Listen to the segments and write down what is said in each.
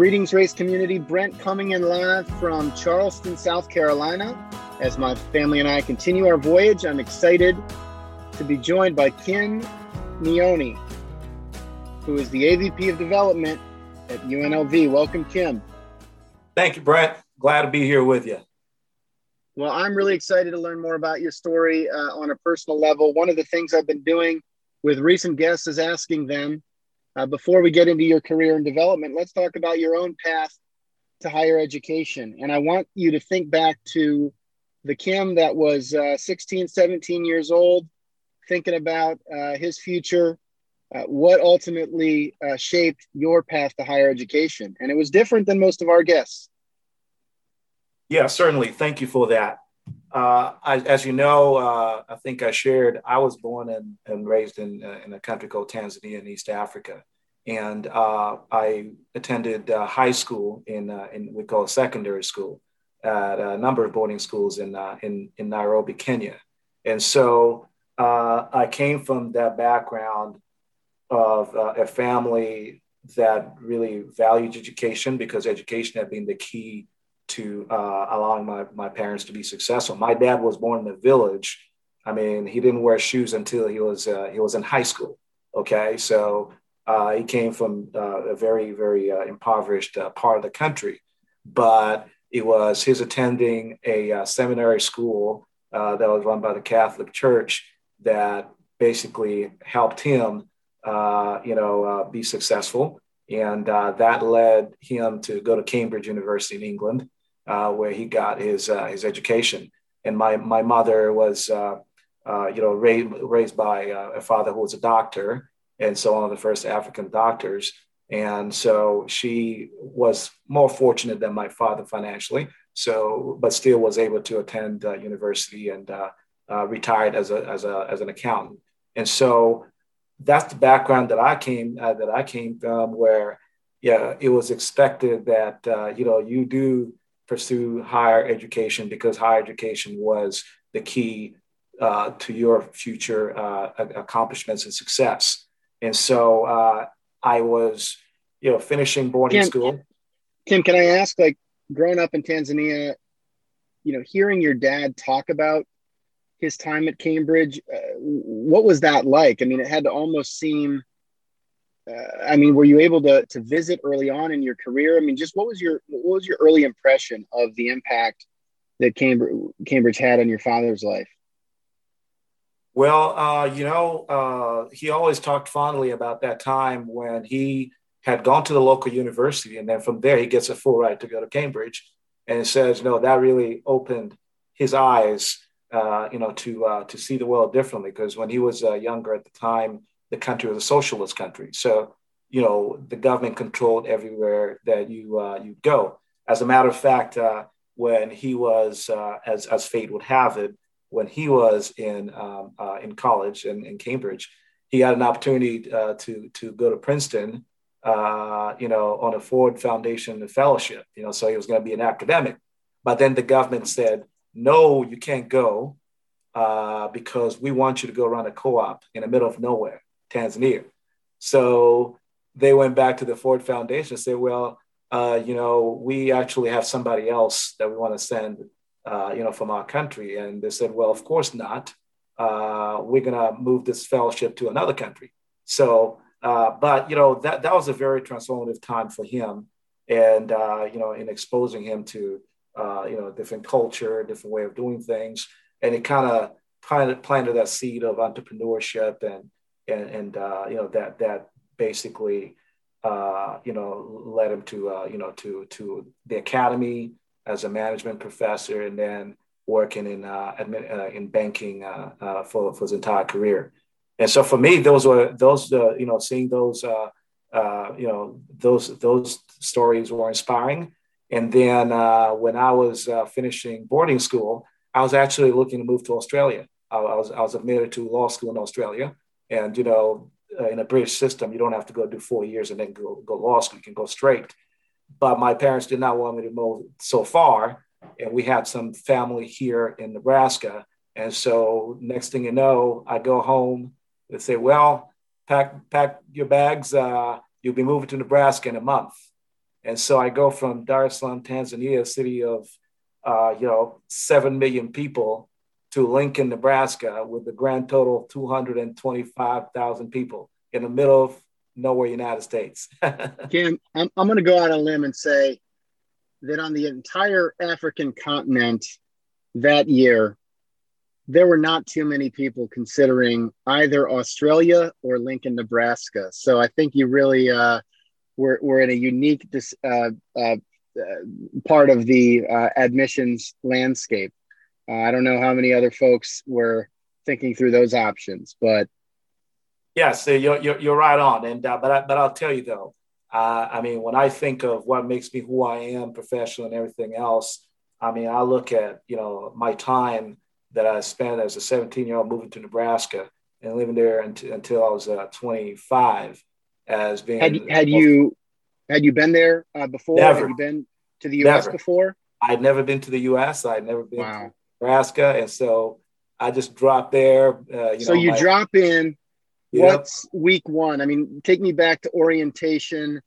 Greetings, race community. Brent coming in live from Charleston, South Carolina. As my family and I continue our voyage, I'm excited to be joined by Ken Neone, who is the AVP of Development at UNLV. Welcome, Kim. Thank you, Brent. Glad to be here with you. Well, I'm really excited to learn more about your story uh, on a personal level. One of the things I've been doing with recent guests is asking them uh, before we get into your career and development, let's talk about your own path to higher education. And I want you to think back to the Kim that was uh, 16, 17 years old, thinking about uh, his future, uh, what ultimately uh, shaped your path to higher education. And it was different than most of our guests. Yeah, certainly. Thank you for that. Uh, I, as you know, uh, I think I shared, I was born and, and raised in, uh, in a country called Tanzania in East Africa. And uh, I attended uh, high school in, uh, in, we call secondary school, at a number of boarding schools in, in, in Nairobi, Kenya. And so I came from that background of a family that really valued education because education had been the key to uh, allowing my, my parents to be successful. My dad was born in a village. I mean, he didn't wear shoes until he was uh, he was in high school. Okay, so uh, he came from uh, a very very uh, impoverished uh, part of the country, but it was his attending a seminary school that was run by the Catholic Church that basically helped him, you know, be successful and uh, that led him to go to Cambridge University in England, uh, where he got his uh, his education. And my my mother was uh, uh, you know raised raised by uh, a father who was a doctor, and so one of the first African doctors. And so she was more fortunate than my father financially. So, but still was able to attend university and retired as a as a as an accountant. And so that's the background that I came that I came from, where yeah, it was expected that uh, you know you do pursue higher education because higher education was the key uh, to your future uh, accomplishments and success. And so uh, I was, you know, finishing boarding Kim, school. Kim, can I ask, like, growing up in Tanzania, you know, hearing your dad talk about his time at Cambridge, uh, what was that like? I mean, it had to almost seem uh, I mean, were you able to to visit early on in your career? I mean, just what was your what was your early impression of the impact that Cambridge Cambridge had on your father's life? Well, uh, you know, uh, he always talked fondly about that time when he had gone to the local university, and then from there he gets a full ride to go to Cambridge, and says, no, that really opened his eyes, uh, you know, to uh, to see the world differently. Because when he was uh, younger at the time, the country was a socialist country. So, you know, the government controlled everywhere that you uh, you go. As a matter of fact, uh, when he was, uh, as as fate would have it, when he was in um, uh, in college in, in Cambridge, he had an opportunity uh, to to go to Princeton, uh, you know, on a Ford Foundation fellowship. You know, so he was going to be an academic. But then the government said, "No, you can't go." because we want you to go run a co-op in the middle of nowhere Tanzania. So they went back to the Ford Foundation and said, well, uh, you know, we actually have somebody else that we want to send, uh, you know, from our country. And they said, well, of course not. Uh, we're going to move this fellowship to another country. So, uh, but, you know, that, that was a very transformative time for him. And, uh, you know, in exposing him to, uh, you know, different culture, different way of doing things. And it kind of planted, planted that seed of entrepreneurship and, and, and uh, you know that that basically uh, you know led him to uh, you know to to the academy as a management professor, and then working in uh, admin, uh, in banking uh, for for his entire career. And so for me, those were those you know seeing those you know those those stories were inspiring. And then when I was finishing boarding school, I was actually looking to move to Australia. I, I was I was admitted to law school in Australia, and you know, uh, in a British system, you don't have to go do four years and then go go law school. You can go straight. But my parents did not want me to move so far, and we had some family here in Nebraska. And so next thing you know, I go home. They say, "Well, pack pack your bags. Uh, you'll be moving to Nebraska in a month." And so I go from Dar es Salaam, Tanzania, a city of, uh, you know, 7 million people to Lincoln, Nebraska with a grand total of 225,000 people in the middle of nowhere, United States. Kim, I'm, I'm going to go out on a limb and say that on the entire African continent that year, there were not too many people considering either Australia or Lincoln, Nebraska. So I think you really uh, were, were in a unique uh, uh, part of the uh, admissions landscape. Uh, I don't know how many other folks were thinking through those options, but yes, you're, you're, you're right on. And uh, but I, but I'll tell you though, uh, I mean, when I think of what makes me who I am, professional and everything else, I mean, I look at you know my time that I spent as a 17 year old moving to Nebraska and living there until, until I was uh, 25 as being. Had, had you had you been there uh, before? Never. Had you been to the U.S. Never. before? I'd never been to the U.S. I'd never been wow. Nebraska, and so I just dropped there. Uh, you so know, you my, drop in. Yep. What's week one? I mean, take me back to orientation.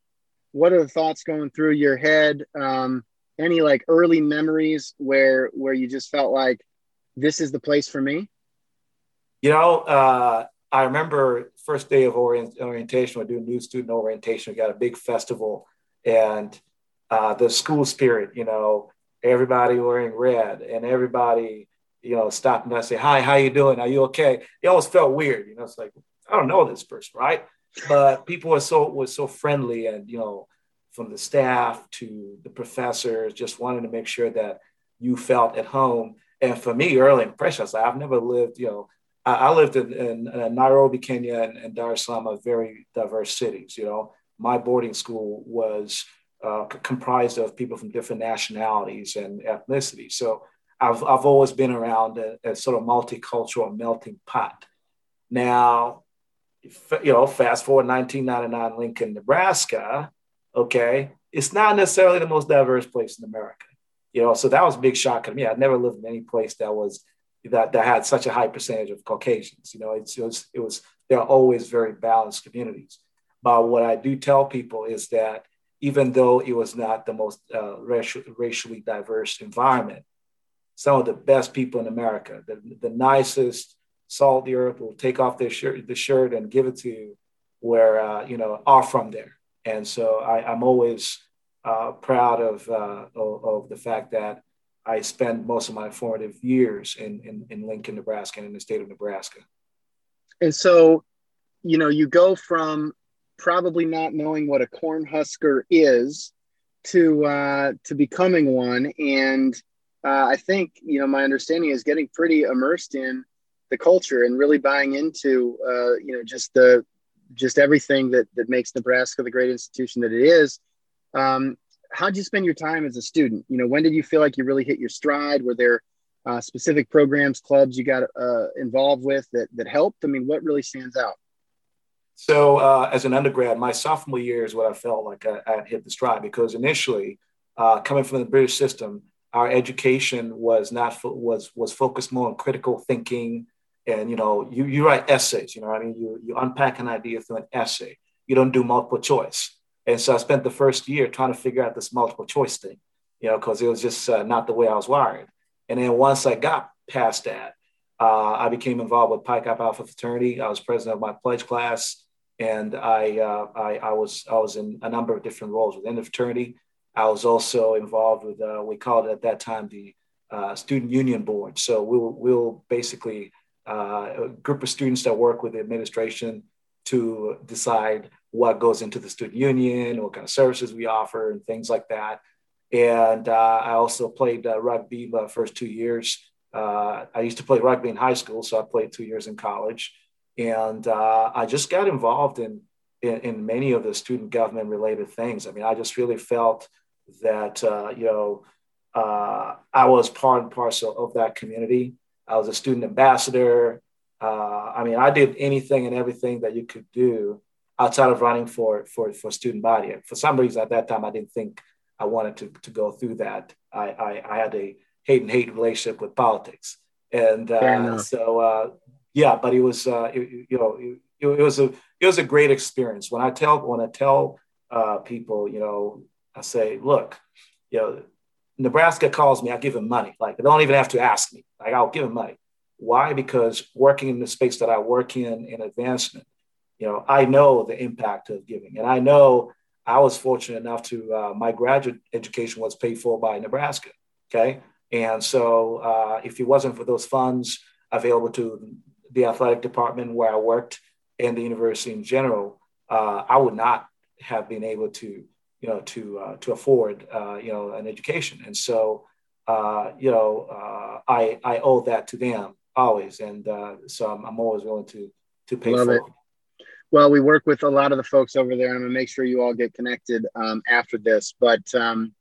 What are the thoughts going through your head? Um, any like early memories where where you just felt like this is the place for me? You know, uh, I remember first day of orient, orientation, we do new student orientation. We got a big festival, and uh, the school spirit. You know, everybody wearing red, and everybody, you know, stopping us, say, "Hi, how you doing? Are you okay?" It always felt weird. You know, it's like I don't know this person, right? But people were so were so friendly, and you know, from the staff to the professors, just wanting to make sure that you felt at home. And for me, early impressions, I've never lived, you know, I, I lived in, in, in, Nairobi, Kenya, and, and Dar es Salaam, very diverse cities. You know, my boarding school was uh, comprised of people from different nationalities and ethnicities. So I've, I've always been around a, a sort of multicultural melting pot. Now, you know, fast forward 1999, Lincoln, Nebraska, okay, it's not necessarily the most diverse place in America. You know, so that was a big shock to me. I'd never lived in any place that was that that had such a high percentage of Caucasians. You know, it's, it was it was they're always very balanced communities. But what I do tell people is that even though it was not the most uh, racial, racially diverse environment, some of the best people in America, the, the nicest, salt the earth, will take off their shirt, the shirt and give it to you, where uh, you know are from there. And so I, am always uh, proud of, uh, of, of the fact that I spent most of my formative years in, in, in Lincoln, Nebraska, and in the state of Nebraska. And so, you know, you go from probably not knowing what a corn husker is to uh, to becoming one, and uh, I think you know my understanding is getting pretty immersed in the culture and really buying into uh, you know just the just everything that that makes Nebraska the great institution that it is. Um, how'd you spend your time as a student? You know, when did you feel like you really hit your stride? Were there uh, specific programs, clubs you got uh, involved with that that helped? I mean, what really stands out? So, uh, as an undergrad, my sophomore year is what I felt like I, I hit the stride because initially, uh, coming from the British system, our education was not fo- was was focused more on critical thinking, and you know, you you write essays. You know, I mean, you you unpack an idea through an essay. You don't do multiple choice. And so I spent the first year trying to figure out this multiple choice thing, you know, because it was just uh, not the way I was wired. And then once I got past that, uh, I became involved with Pi Kappa Alpha fraternity. I was president of my pledge class, and I, uh, I, I was I was in a number of different roles within the fraternity. I was also involved with uh, we called it at that time the uh, student union board. So we'll we'll basically uh, a group of students that work with the administration to decide what goes into the student union, what kind of services we offer, and things like that. And uh, I also played rugby my first two years. Uh, I used to play rugby in high school, so I played two years in college. And uh, I just got involved in, in, in many of the student government related things. I mean, I just really felt that uh, you know uh, I was part and parcel of that community. I was a student ambassador. I mean, I did anything and everything that you could do outside of running for for for student body. And For some reason, at that time, I didn't think I wanted to to go through that. I I, I had a hate and hate relationship with politics, and uh, so uh, yeah. But it was uh, it, you know it, it, was a it was a great experience. When I tell when I tell uh, people, you know, I say, look, you know, Nebraska calls me, I give them money. Like they don't even have to ask me. Like I'll give them money. Why? Because working in the space that I work in in advancement, you know, I know the impact of giving, and I know I was fortunate enough to uh, my graduate education was paid for by Nebraska. Okay, and so uh, if it wasn't for those funds available to the athletic department where I worked and the university in general, uh, I would not have been able to you know, to uh, to afford uh, you know an education. And so uh, you know, uh, I I owe that to them always, and uh, so I'm, I'm, always willing to to pay Love for it. it. Well, we work with a lot of the folks over there. I'm gonna make sure you all get connected um, after this. But um,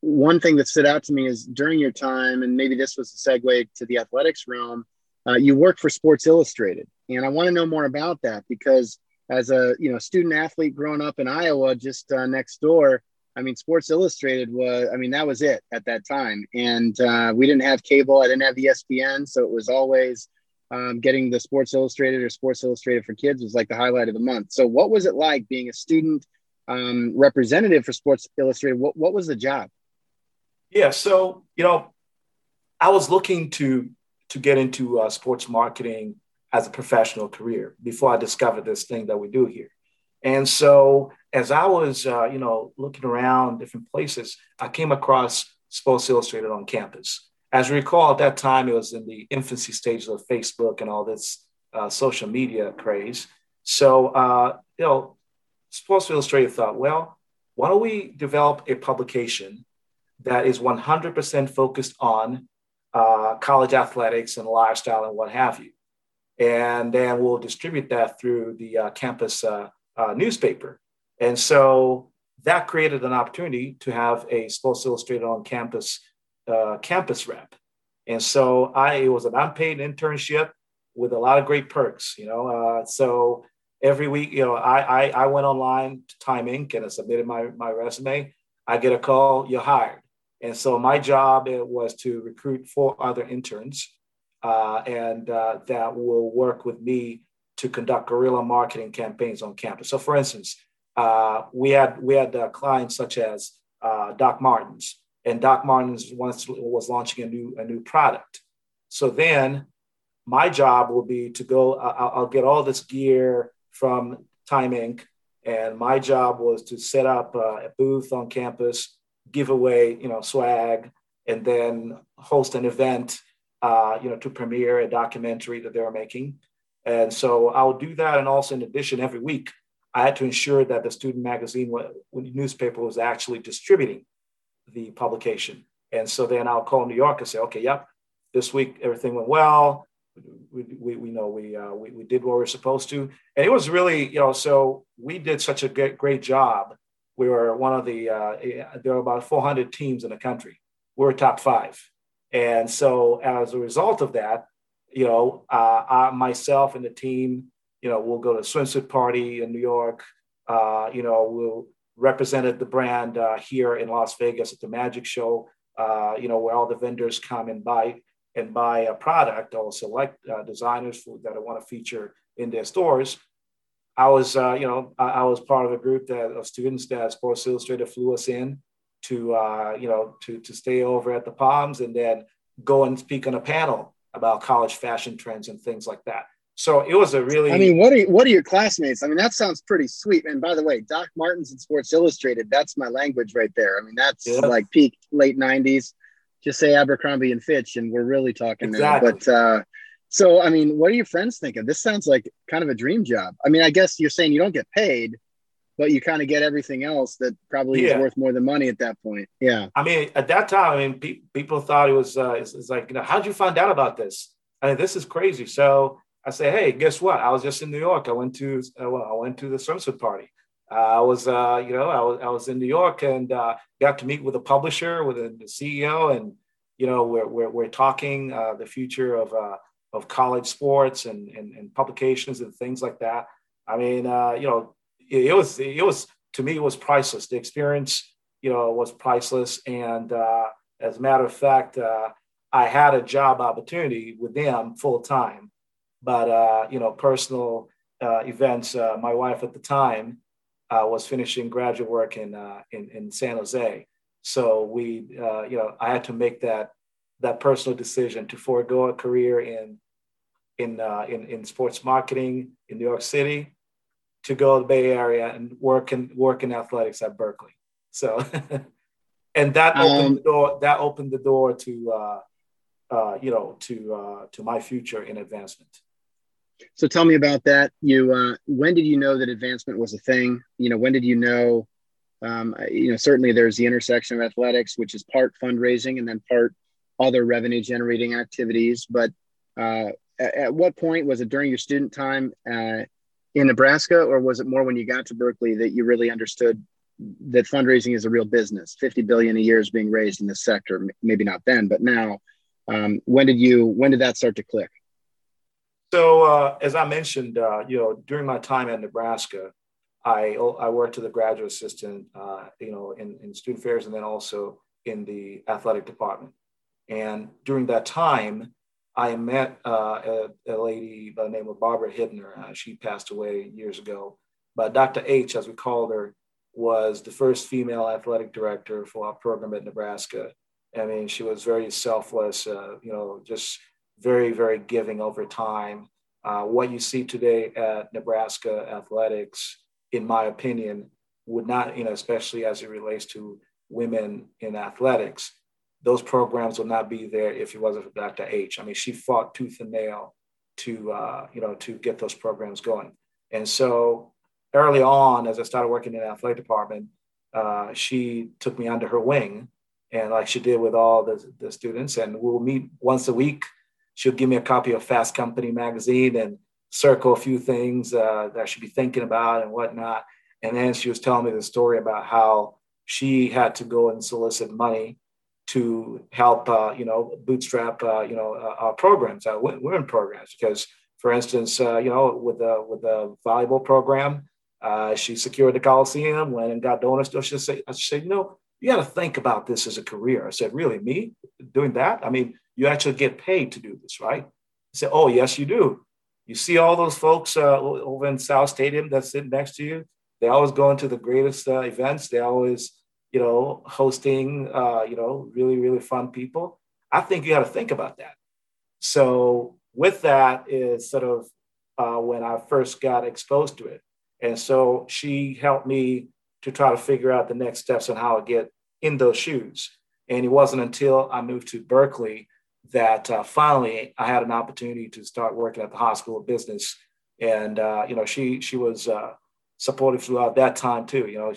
one thing that stood out to me is during your time, and maybe this was a segue to the athletics realm. Uh, you work for Sports Illustrated, and I want to know more about that because as a you know student athlete growing up in Iowa, just uh, next door. I mean, Sports Illustrated was, I mean, that was it at that time. And uh, we didn't have cable. I didn't have ESPN. So it was always um, getting the Sports Illustrated or Sports Illustrated for Kids was like the highlight of the month. So, what was it like being a student um, representative for Sports Illustrated? What, what was the job? Yeah. So, you know, I was looking to to get into uh, sports marketing as a professional career before I discovered this thing that we do here. And so as I was, uh, you know, looking around different places, I came across Sports Illustrated on campus. As you recall, at that time, it was in the infancy stages of Facebook and all this uh, social media craze. So, uh, you know, Sports Illustrated thought, well, why don't we develop a publication that is 100% focused on uh, college athletics and lifestyle and what have you? and then we'll distribute that through the uh, campus uh, uh, newspaper. And so that created an opportunity to have a Sports Illustrated on campus uh, campus rep. And so I it was an unpaid internship with a lot of great perks, you know. Uh, so every week, you know, I, I, I went online to Time Inc. and I submitted my my resume. I get a call, you're hired. And so my job was to recruit four other interns uh, and uh, that will work with me to conduct guerrilla marketing campaigns on campus. So, for instance, uh, we had we had uh, clients such as uh, Doc Martens, and Doc Martens once was launching a new a new product. So then, my job will be to go. I'll, I'll get all this gear from Time Inc. And my job was to set up uh, a booth on campus, give away, you know, swag, and then host an event uh, you know, to premiere a documentary that they were making. And so I'll do that. And also, in addition, every week, I had to ensure that the student magazine newspaper was actually distributing the publication. And so then I'll call New York and say, okay, yep, this week everything went well. We, we, we know we, uh, we, we did what we are supposed to. And it was really, you know, so we did such a great, great job. We were one of the, uh, there were about 400 teams in the country. We we're top five. And so as a result of that, you know, uh, I, myself and the team, you know, we'll go to a swimsuit party in New York. Uh, you know, we'll represented the brand uh, here in Las Vegas at the Magic Show. Uh, you know, where all the vendors come and buy and buy a product or select uh, designers that I want to feature in their stores. I was, uh, you know, I, I, was part of a group that, of students that Sports Illustrated flew us in to uh, you know to to stay over at the Palms and then go and speak on a panel about college fashion trends and things like that. So it was a really. I mean, what are you, what are your classmates? I mean, that sounds pretty sweet. And by the way, Doc Martens and Sports Illustrated, that's my language right there. I mean, that's yeah. like peak late '90s. Just say Abercrombie and Fitch, and we're really talking exactly. now. But uh, so, I mean, what are your friends thinking? This sounds like kind of a dream job. I mean, I guess you're saying you don't get paid, but you kind of get everything else that probably yeah. is worth more than money at that point. Yeah. I mean, at that time, I mean, pe- people thought it was, uh, it's, it's, like, you know, how'd you find out about this? I mean, this is crazy. So I say, hey, guess what? I was just in New York. I went to, uh, well, I went to the swimsuit party. Uh, I was, uh, you know, I was, I was in New York and uh, got to meet with a publisher, with a, the CEO, and you know, we're we're, we're talking uh, the future of uh, of college sports and, and and publications and things like that. I mean, uh, you know, it was it was to me it was priceless. The experience, you know, was priceless. And uh, as a matter of fact, uh, I had a job opportunity with them full time, but uh, you know, personal uh, events. Uh, my wife at the time was finishing graduate work in, in, in San Jose. So we, you know, I had to make that that personal decision to forego a career in in uh, in, in sports marketing in New York City to go to the Bay Area and work in work in athletics at Berkeley. So, and that opened um, the door. That opened the door to uh, uh, you know to uh, to my future in advancement. So tell me about that. You uh, when did you know that advancement was a thing? You know when did you know? Um, you know certainly there's the intersection of athletics, which is part fundraising and then part other revenue generating activities. But uh, at, at, what point was it during your student time uh, in Nebraska, or was it more when you got to Berkeley that you really understood that fundraising is a real business? Fifty billion a year is being raised in this sector. Maybe not then, but now. Um, when did you? When did that start to click? So, uh, as I mentioned, uh, you know, during my time at Nebraska, I I worked as a graduate assistant, uh, you know, in, in student affairs and then also in the athletic department. And during that time, I met uh, a, a, lady by the name of Barbara Hibner. Uh, she passed away years ago. But Dr. H, as we called her, was the first female athletic director for our program at Nebraska. I mean, she was very selfless, uh, you know, just very, very giving over time. Uh, what you see today at Nebraska athletics, in my opinion, would not, you know, especially as it relates to women in athletics, those programs will not be there if it wasn't for Dr. H. I mean, she fought tooth and nail to uh, you know to get those programs going. And so early on, as I started working in the athletic department, uh, she took me under her wing, and like she did with all the, the students, and we'll meet once a week. She'll give me a copy of Fast Company magazine and circle a few things uh, that I should be thinking about and whatnot. And then she was telling me the story about how she had to go and solicit money to help, uh, you know, bootstrap, uh, you know, uh, our programs, our women programs. Because, for instance, uh, you know, with the with the volleyball program, uh, she secured the Coliseum, went and got donors. She said, I said, you know, you got to think about this as a career. I said, really, me doing that? I mean, you actually get paid to do this, right? I said, oh, yes, you do. You see all those folks uh, over in South Stadium that sit next to you. They always go into the greatest events. They always you know, hosting, uh, you know, really, really fun people. I think you got to think about that. So with that is sort of uh, when I first got exposed to it. And so she helped me to try to figure out the next steps on how to get in those shoes. And it wasn't until I moved to Berkeley that uh, finally I had an opportunity to start working at the Haas School of Business. And uh, you know, she she was uh, supportive throughout that time too. You know,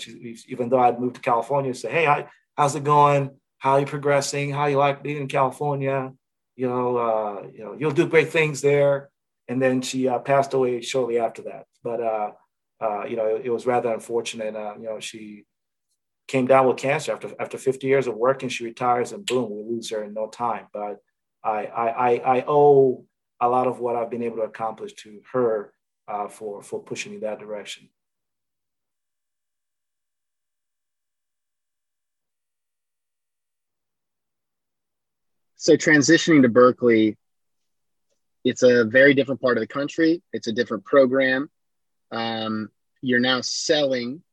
even though I'd moved to California, say, "Hey, I, how's it going? How are you progressing? How you like being in California? You know, uh, you know, you'll do great things there." And then she uh, passed away shortly after that. But uh, uh you know, it, it, was rather unfortunate. Uh, you know, she came down with cancer after after 50 years of working. She retires, and boom, we lose her in no time. But I I, I owe a lot of what I've been able to accomplish to her uh, for for pushing me that direction. So transitioning to Berkeley, it's a very different part of the country. It's a different program. Um, you're now selling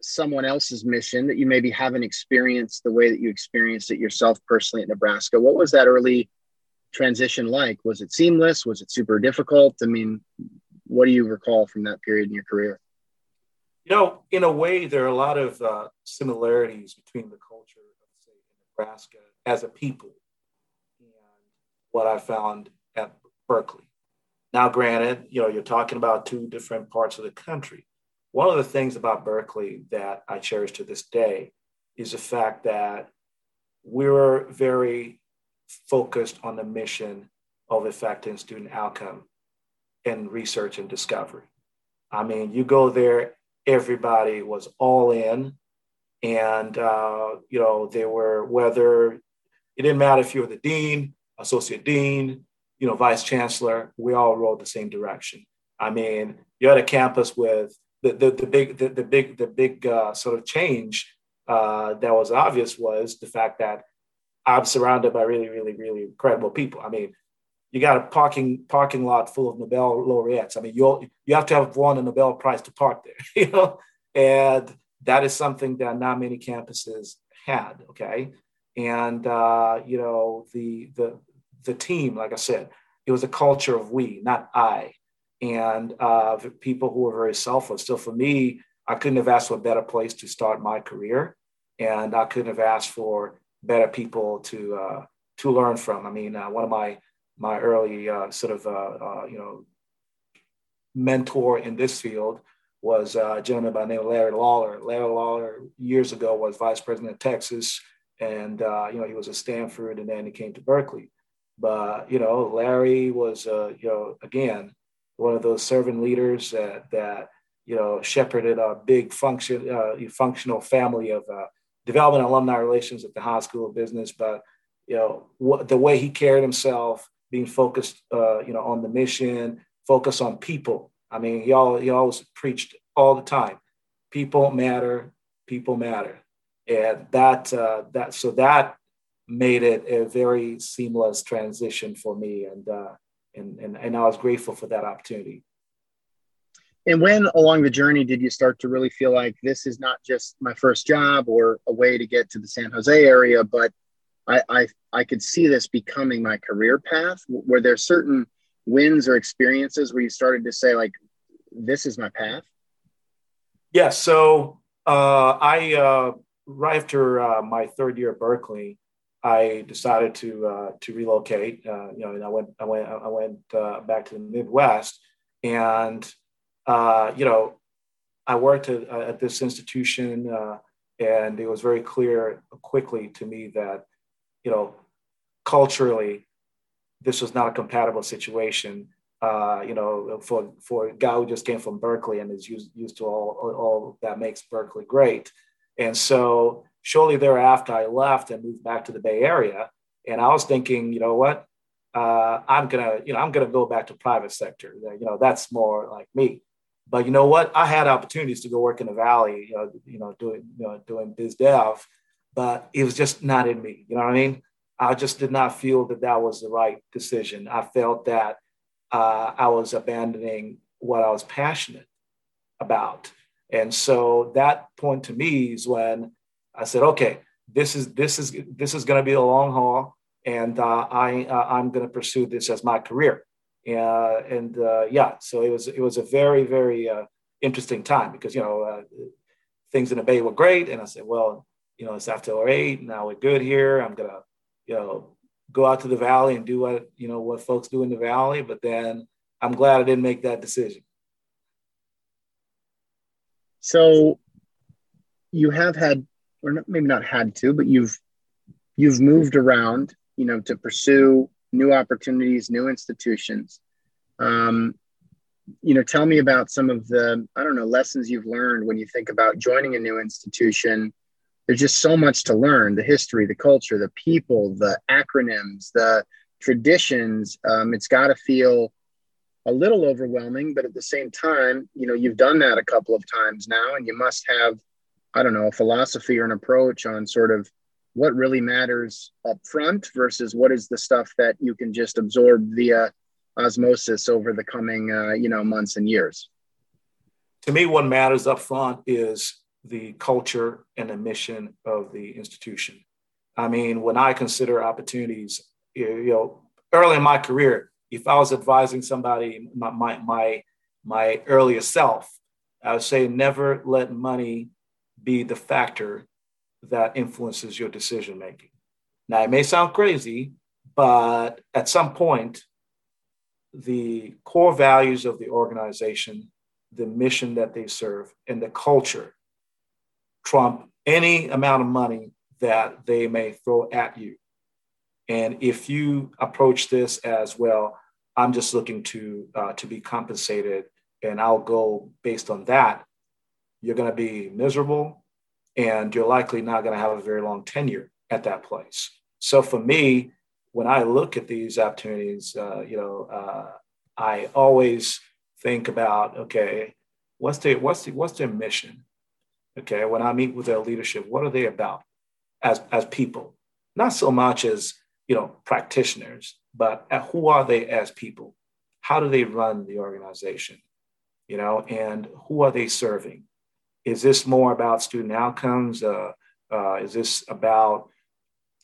someone else's mission that you maybe haven't experienced the way that you experienced it yourself personally at Nebraska. What was that early transition like? Was it seamless? Was it super difficult? I mean, what do you recall from that period in your career? You know, in a way, there are a lot of uh, similarities between the culture of, say, Nebraska as a people and what I found at Berkeley. Now, granted, you know, you're talking about two different parts of the country. One of the things about Berkeley that I cherish to this day is the fact that we're very focused on the mission of affecting student outcome and research and discovery. I mean, you go there, everybody was all in, and uh, you know they were whether it didn't matter if you were the dean, associate dean, you know, vice chancellor, we all rode the same direction. I mean, you're at a campus with the, the, the big, the, the big, the big uh, sort of change uh, that was obvious was the fact that I'm surrounded by really, really, really incredible people. I mean, you got a parking parking lot full of Nobel laureates. I mean, you you have to have won a Nobel Prize to park there, you know, and that is something that not many campuses had. Okay, and uh, you know the the the team, like I said, it was a culture of we, not I, and uh, people who were very selfless. So for me, I couldn't have asked for a better place to start my career, and I couldn't have asked for better people to uh, to learn from. I mean, uh, one of my my early uh, sort of uh, you know mentor in this field was a gentleman by the name of Larry Lawler. Larry Lawler years ago was vice president of Texas, and uh, you know he was at Stanford, and then he came to Berkeley. But you know, Larry was uh, you know again one of those servant leaders that that you know shepherded a big function uh, functional family of development alumni relations at the Haas School of Business. But you know what, the way he carried himself being focused, uh, you know, on the mission, focus on people. I mean, he, all, he always preached all the time, people matter, people matter. And that, uh, that, so that made it a very seamless transition for me. And, uh, and, and, and I was grateful for that opportunity. And when along the journey did you start to really feel like this is not just my first job or a way to get to the San Jose area, but I, I, I could see this becoming my career path. Were there certain wins or experiences where you started to say like, this is my path? Yeah. So uh, I uh, right after uh, my third year at Berkeley, I decided to uh, to relocate. Uh, you know, and I went I went I went uh, back to the Midwest, and you know, I worked at, at this institution, and it was very clear quickly to me that you know, culturally, this was not a compatible situation. Uh, you know, for for a guy who just came from Berkeley and is used used to all all that makes Berkeley great. And so shortly thereafter, I left and moved back to the Bay Area. And I was thinking, you know what, uh, I'm gonna, you know, I'm gonna go back to private sector. You know, that's more like me. But you know what? I had opportunities to go work in the Valley, you know, you know, doing, you know, doing biz dev, but it was just not in me. You know what I mean? I just did not feel that that was the right decision. I felt that uh, I was abandoning what I was passionate about. And so that point to me is when I said, okay, this is this is this is going to be a long haul, and uh, I uh, I'm going to pursue this as my career. Uh, and uh, yeah, so it was it was a very very uh, interesting time because you know uh, things in the Bay were great, and I said, well, you know, it's after 08, now we're good here. I'm gonna, you know, go out to the valley and do what, you know, what folks do in the valley. But then I'm glad I didn't make that decision. So you have had, or maybe not had to, but you've you've moved around, you know, to pursue new opportunities, new institutions. Um, you know, tell me about some of the, I don't know, lessons you've learned when you think about joining a new institution there's just so much to learn the history the culture the people the acronyms the traditions um, it's got to feel a little overwhelming but at the same time you know you've done that a couple of times now and you must have i don't know a philosophy or an approach on sort of what really matters up front versus what is the stuff that you can just absorb via osmosis over the coming uh, you know months and years to me what matters up front is the culture and the mission of the institution. I mean, when I consider opportunities, you know, early in my career, if I was advising somebody, my, my, my, my earlier self, I would say never let money be the factor that influences your decision making. Now, it may sound crazy, but at some point, the core values of the organization, the mission that they serve, and the culture trump any amount of money that they may throw at you. And if you approach this as well, I'm just looking to uh, to be compensated, and I'll go based on that. You're going to be miserable, and you're likely not going to have a very long tenure at that place. So for me, when I look at these opportunities, uh, you know, uh, I always think about okay, what's the what's the what's their mission? okay when i meet with their leadership what are they about as as people not so much as you know practitioners but who are they as people? How do they run the organization? You know, and who are they serving? Is this more about student outcomes? Uh, uh, is this about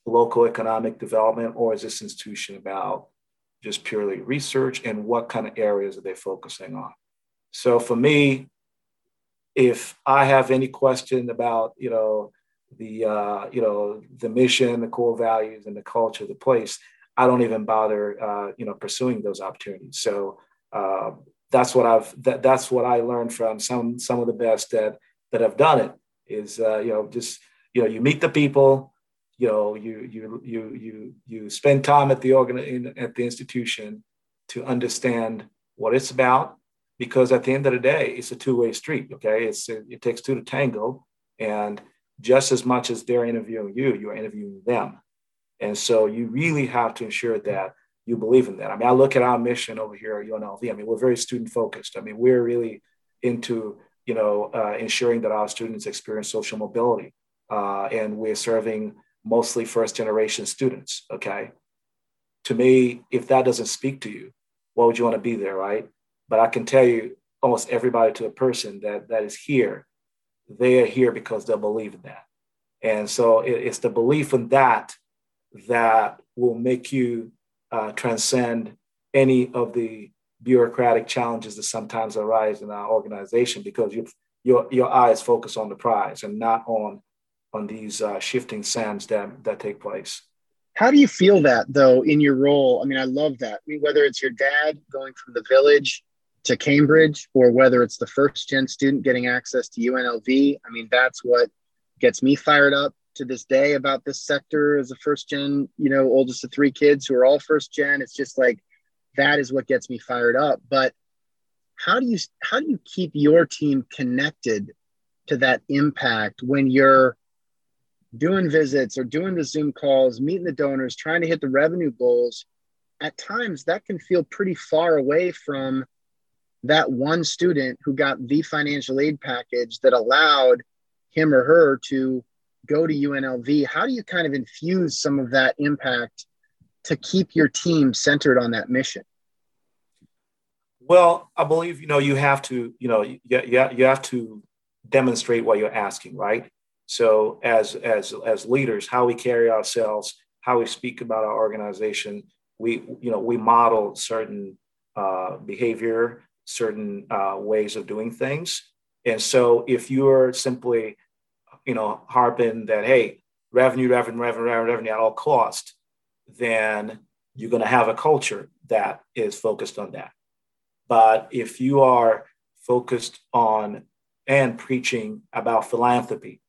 local economic development, or is this institution about just purely research? And what kind of areas are they focusing on? So for me, if I have any question about, you know, the uh, you know the mission, the core values, and the culture of the place, I don't even bother uh, you know pursuing those opportunities. So uh, that's what I've that, that's what I learned from some some of the best that that have done it is uh, you know just you know you meet the people, you know you you you you you spend time at the organ in, at the institution to understand what it's about because at the end of the day it's a two-way street okay it's it, it takes two to tango and just as much as they're interviewing you you're interviewing them. And so you really have to ensure that you believe in that. I mean i look at our mission over here at unlv i mean we're very student focused i mean we're really into you know uh, ensuring that our students experience social mobility uh, and we're serving mostly first generation students okay? To me if that doesn't speak to you why would you want to be there right? But I can tell you almost everybody to a person that that is here, they are here because they believe in that. And so it, it's the belief in that that will make you uh, transcend any of the bureaucratic challenges that sometimes arise in our organization because you, your, your eyes focus on the prize and not on, on these uh, shifting sands that, that take place. How do you feel that though in your role? I mean, I love that. I mean, whether it's your dad going from the village to Cambridge or whether it's the first gen student getting access to UNLV. I mean, that's what gets me fired up to this day about this sector as a first gen, you know, oldest of three kids who are all first gen. It's just like that is what gets me fired up. But how do you how do you keep your team connected to that impact when you're doing visits or doing the Zoom calls, meeting the donors, trying to hit the revenue goals? At times that can feel pretty far away from that one student who got the financial aid package that allowed him or her to go to UNLV, how do you kind of infuse some of that impact to keep your team centered on that mission? Well, I believe you know you have to you know you, you, have to demonstrate what you're asking, right? So as as as leaders, how we carry ourselves, how we speak about our organization, we you know we model certain uh, behavior, certain uh, ways of doing things. And so if you're simply, you know, harping that, hey, revenue, revenue, revenue, revenue, revenue at all cost, then you're going to have a culture that is focused on that. But if you are focused on and preaching about philanthropy,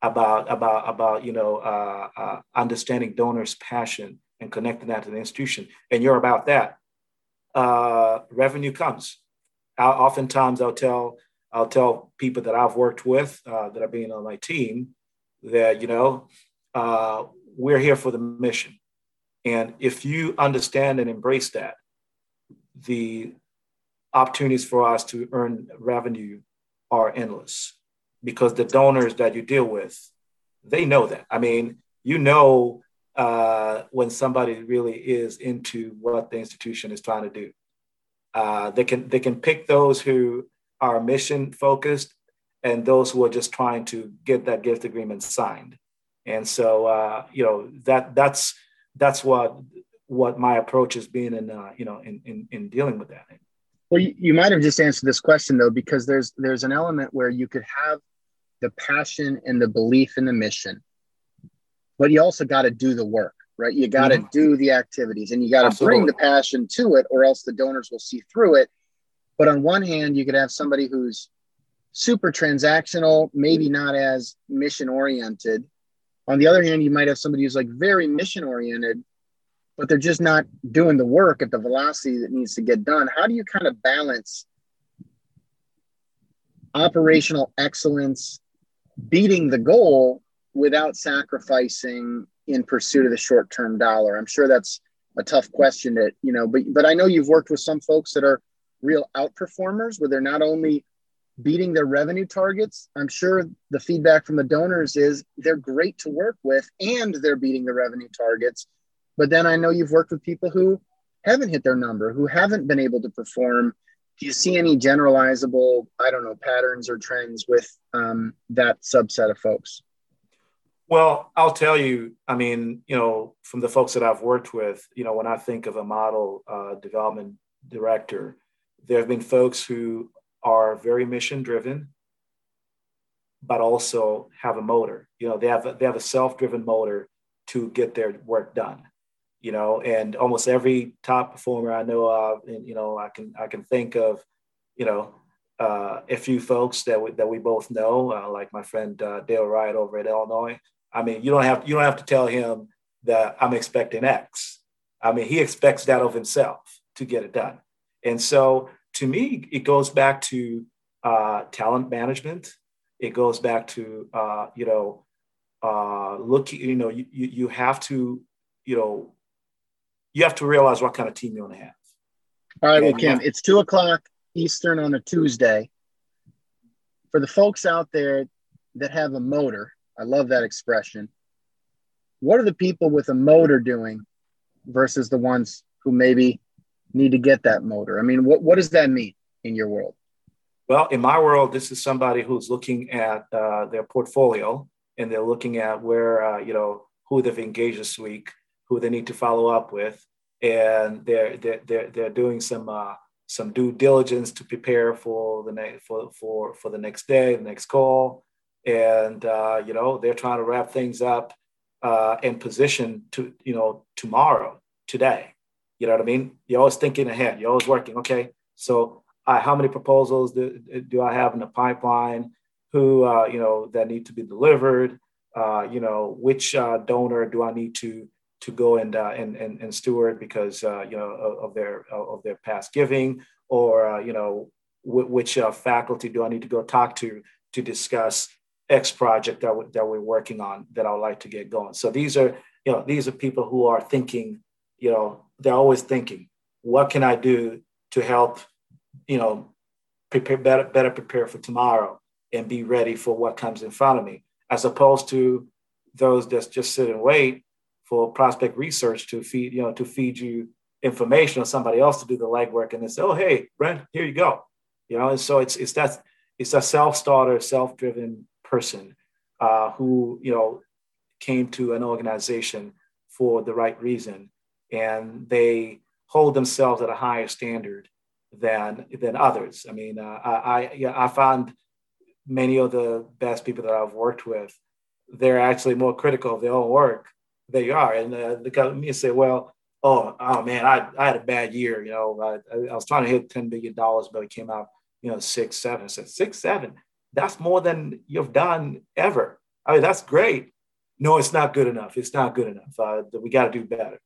about about about you know uh, uh, understanding donors' passion and connecting that to the institution, and you're about that, uh, revenue comes. I'll, oftentimes I'll tell I'll tell people that I've worked with uh, that are being on my team that you know uh, we're here for the mission, and if you understand and embrace that, the opportunities for us to earn revenue are endless because the donors that you deal with they know that. I mean, you know uh, when somebody really is into what the institution is trying to do. Uh, they can they can pick those who are mission focused and those who are just trying to get that gift agreement signed. And so uh, you know that that's that's what what my approach has been in uh, you know in, in in dealing with that. Well, you, you might have just answered this question though, because there's there's an element where you could have the passion and the belief in the mission, but you also got to do the work right? You got to mm-hmm. do the activities and you got to bring the passion to it, or else the donors will see through it. But on one hand, you could have somebody who's super transactional, maybe not as mission oriented. On the other hand, you might have somebody who's like very mission oriented, but they're just not doing the work at the velocity that needs to get done. How do you kind of balance operational excellence, beating the goal without sacrificing in pursuit of the short term dollar? I'm sure that's a tough question that, you know, but, but I know you've worked with some folks that are real outperformers where they're not only beating their revenue targets. I'm sure the feedback from the donors is they're great to work with and they're beating the revenue targets. But then I know you've worked with people who haven't hit their number, who haven't been able to perform, do you see any generalizable, I don't know, patterns or trends with um, that subset of folks? Well, I'll tell you, I mean, you know, from the folks that I've worked with, you know, when I think of a model uh, development director, there have been folks who are very mission driven, but also have a motor. You know, they have a, they have a self driven motor to get their work done. You know, and almost every top performer I know of, and you know, I can I can think of, you know, uh, a few folks that we, that we both know, uh, like my friend uh, Dale Wright over at Illinois. I mean, you don't have you don't have to tell him that I'm expecting X. I mean, he expects that of himself to get it done. And so, to me, it goes back to uh, talent management. It goes back to uh, you know, uh, look. You know, you you have to you know, you have to realize what kind of team you want to have. All right, well, Kim, it's two o'clock Eastern on a Tuesday. For the folks out there that have a motor, I love that expression. What are the people with a motor doing versus the ones who maybe need to get that motor? I mean, what, what does that mean in your world? Well, in my world, this is somebody who's looking at uh, their portfolio and they're looking at where, uh, you know, who they've engaged this week, who they need to follow up with. And they're, they're, they're, they're doing some, uh, some due diligence to prepare for the next, for, for, for the next day, the next call and uh, you know they're trying to wrap things up uh, in position to you know tomorrow, today. You know what I mean? You're always thinking ahead. You're always working. Okay, so uh, how many proposals do, do I have in the pipeline? Who uh, you know that need to be delivered? Uh, you know which uh, donor do I need to to go and and, and, and steward because you know of, of, their of their past giving, or you know w- which faculty do I need to go talk to to discuss X project that, we, that we're working on that I would like to get going. So these are, you know, these are people who are thinking, you know, they're always thinking, what can I do to help, you know, prepare better, better prepare for tomorrow and be ready for what comes in front of me, as opposed to those that just sit and wait for prospect research to feed, you know, to feed you information or somebody else to do the legwork and then say, oh, hey, Brent, here you go. You know, and so it's it's that it's a self-starter, self-driven person uh, who you know came to an organization for the right reason, and they hold themselves at a higher standard than than others. I mean, uh, I I, yeah, I found many of the best people that I've worked with, they're actually more critical of their own work than you are, and uh, they come to me and say, well. Oh, oh man, I, I had a bad year. You know, I, I was trying to hit $10 billion, but it came out, you know, six, seven. I said, six, seven that's more than you've done ever. I mean, that's great. No, it's not good enough. It's not good enough. Uh, we got to do better.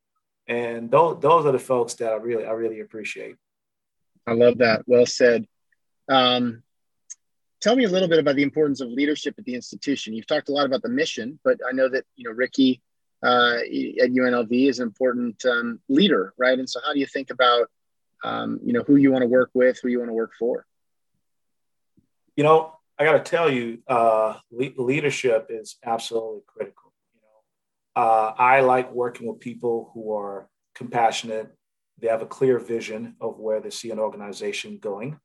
And those, those are the folks that I really, I really appreciate. I love that. Well said. Um, tell me a little bit about the importance of leadership at the institution. You've talked a lot about the mission, but I know that you know Ricky uh, at UNLV is an important um, leader, right? And so, how do you think about um, you know who you want to work with, who you want to work for? You know, I got to tell you, uh, le- leadership is absolutely critical. You know, uh, I like working with people who are compassionate. They have a clear vision of where they see an organization going,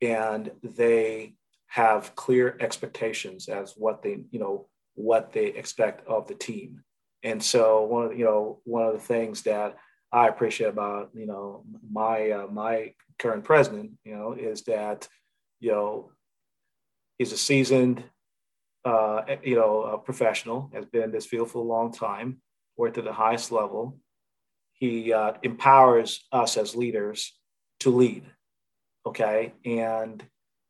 and they have clear expectations as what they, you know, what they expect of the team. And so, one of you know, one of the things that I appreciate about you know my uh, my current president, you know, is that you know He's a seasoned, uh, you know, professional, has been in this field for a long time, worked at the highest level. He uh, empowers us as leaders to lead, okay? And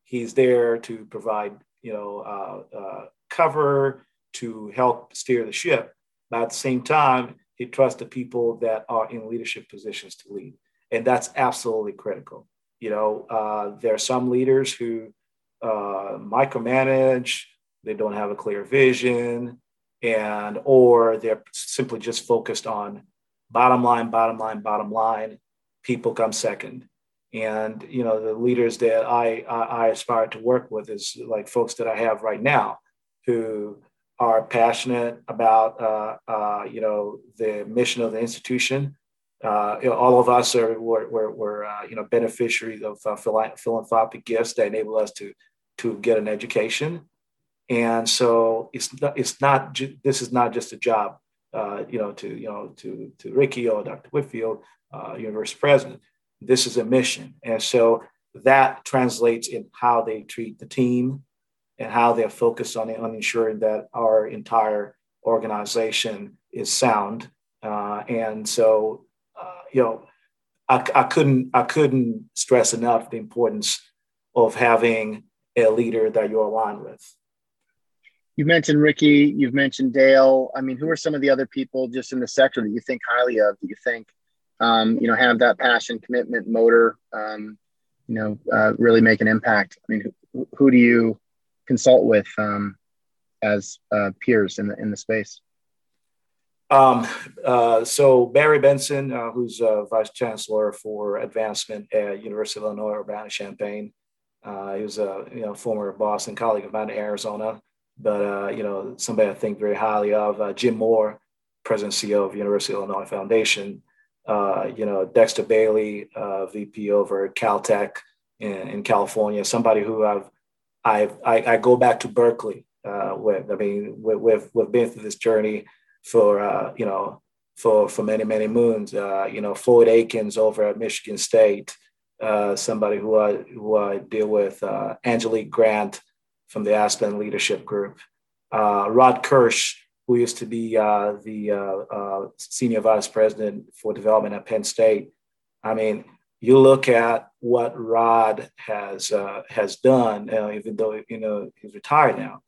he's there to provide, you know, uh, uh cover, to help steer the ship. But at the same time, he trusts the people that are in leadership positions to lead. And that's absolutely critical. You know, uh, there are some leaders who uh, micromanage, they don't have a clear vision, and or they're simply just focused on bottom line, bottom line, bottom line. People come second. And you know the leaders that I, I, I aspire to work with is like folks that I have right now, who are passionate about uh, uh, you know the mission of the institution, uh, you know, all of us are we're, we're, we're uh, you know beneficiaries of uh, philanthropic gifts that enable us to to get an education, and so it's not it's not ju- this is not just a job, uh, you know, to you know to to Ricky or Dr. Whitfield, uh, university president. This is a mission, and so that translates in how they treat the team and how they're focused on on ensuring that our entire organization is sound. Uh, and so you know, I, I couldn't I couldn't stress enough the importance of having a leader that you're aligned with. You mentioned Ricky. You've mentioned Dale. I mean, who are some of the other people just in the sector that you think highly of? That you think, um, you know, have that passion, commitment, motor, um, you know, uh, really make an impact? I mean, who, who do you consult with um, as uh, peers in the in the space? Um, uh, so Barry Benson, uh, who's uh, vice chancellor for advancement at University of Illinois Urbana-Champaign, uh, he was a you know former Boston colleague of mine in Arizona, but uh, you know somebody I think very highly of. Jim Moore, president CEO of University of Illinois Foundation. you know Dexter Bailey, VP over Caltech in, in, California. Somebody who I've, I've I, I go back to Berkeley with. I mean, we've we've been through this journey for uh, you know for for many many moons. Uh, you know, Floyd Akins over at Michigan State, uh, somebody who I who I deal with, uh, Angelique Grant from the Aspen Leadership Group, uh, Rod Kirsch, who used to be uh, the senior vice president for development at Penn State. I mean, you look at what Rod has has done, even though you know he's retired now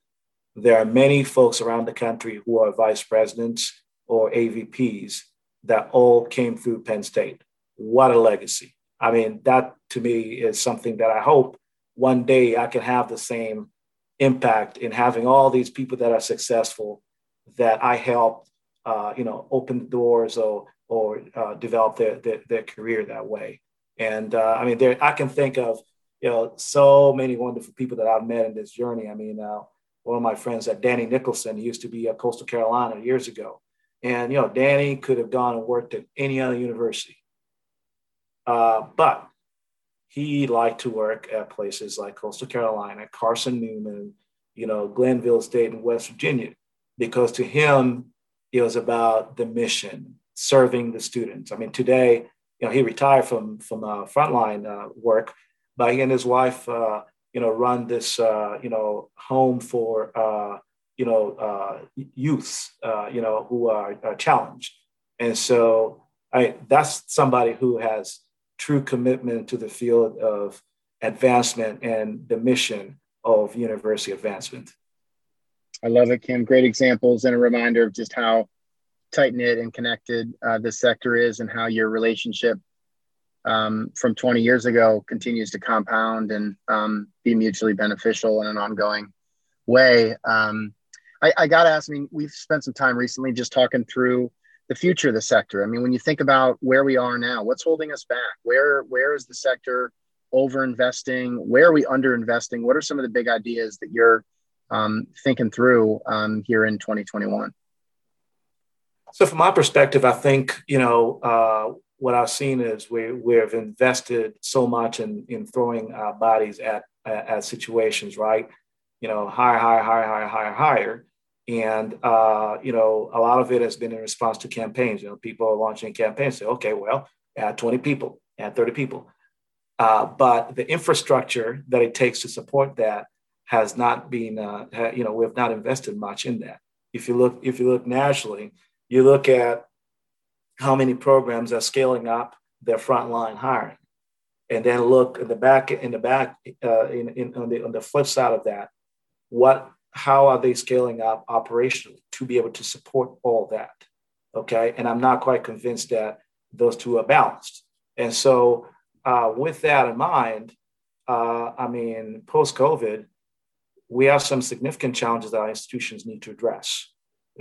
there are many folks around the country who are vice presidents or AVPs that all came through Penn State. What a legacy. I mean, that to me is something that I hope one day I can have the same impact in having all these people that are successful that I helped, uh, you know, open the doors or, or uh, develop their, their, their, career that way. And uh, I mean, there, I can think of, you know, so many wonderful people that I've met in this journey. I mean, uh, one of my friends at Danny Nicholson. Used to be at Coastal Carolina years ago. And, you know, Danny could have gone and worked at any other university. Uh, but he liked to work at places like Coastal Carolina, Carson Newman, you know, Glenville State in West Virginia, because to him, it was about the mission, serving the students. I mean, today, you know, he retired from, from uh, frontline uh, work, but he and his wife, uh, you know, run this, uh, you know, home for, uh, you know, uh, youths, uh, you know, who are, are challenged. And so I, that's somebody who has true commitment to the field of advancement and the mission of university advancement. I love it, Kim. Great examples and a reminder of just how tight knit and connected uh, this sector is and how your relationship um, from 20 years ago continues to compound and um, be mutually beneficial in an ongoing way. Um, I, I got to ask, I mean, we've spent some time recently just talking through the future of the sector. I mean, when you think about where we are now, what's holding us back? Where, where is the sector over investing? Where are we under investing? What are some of the big ideas that you're um, thinking through um, here in 2021? So, from my perspective, I think you know uh, what I've seen is we we've invested so much in in throwing our bodies at at, at situations, right? You know, higher, higher, higher, higher, higher, higher. And uh, you know, a lot of it has been in response to campaigns. You know, people are launching campaigns. Say, okay, well, add 20 people, add 30 people. Uh, but the infrastructure that it takes to support that has not been, uh, you know, we have not invested much in that. If you look, if you look nationally, you look at how many programs are scaling up their frontline hiring, and then look in the back in the back uh, in, in on the on the flip side of that, what how are they scaling up operationally to be able to support all that? Okay, and I'm not quite convinced that those two are balanced. And so, uh, with that in mind, uh, I mean, post COVID, we have some significant challenges that our institutions need to address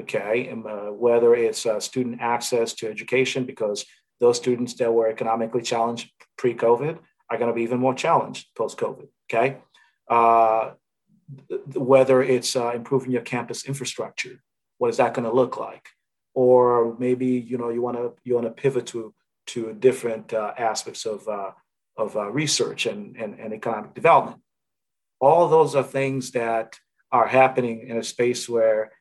okay, and, uh, whether it's uh, student access to education, because those students that were economically challenged pre COVID are going to be even more challenged post COVID, okay? Uh, whether it's uh, improving your campus infrastructure, what is that going to look like? Or maybe you know you want to you want to pivot to to different uh, aspects of, uh, of research and, and, and economic development. All those are things that are happening in a space where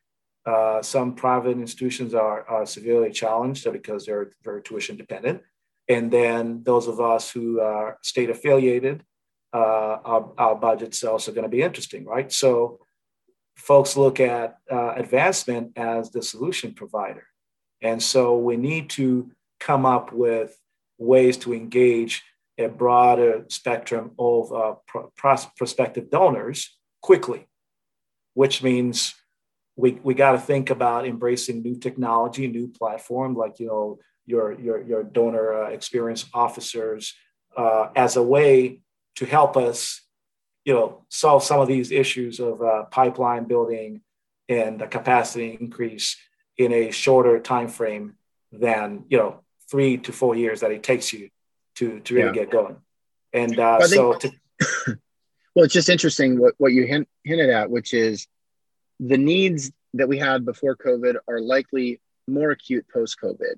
uh, some private institutions are, are severely challenged because they're very tuition dependent. And then those of us who are state affiliated, uh, our, our budget's also going to be interesting, right? So folks look at uh, advancement as the solution provider. And so we need to come up with ways to engage a broader spectrum of uh, prospective donors quickly, which means we, we got to think about embracing new technology, new platform, like, you know, your, your, your donor uh, experience officers uh, as a way to help us, you know, solve some of these issues of uh, pipeline building and the capacity increase in a shorter time frame than, you know, three to four years that it takes you to, to really yeah. get going. And uh, so to, well, it's just interesting what, what you hint, hinted at, which is the needs that we had before COVID are likely more acute post COVID.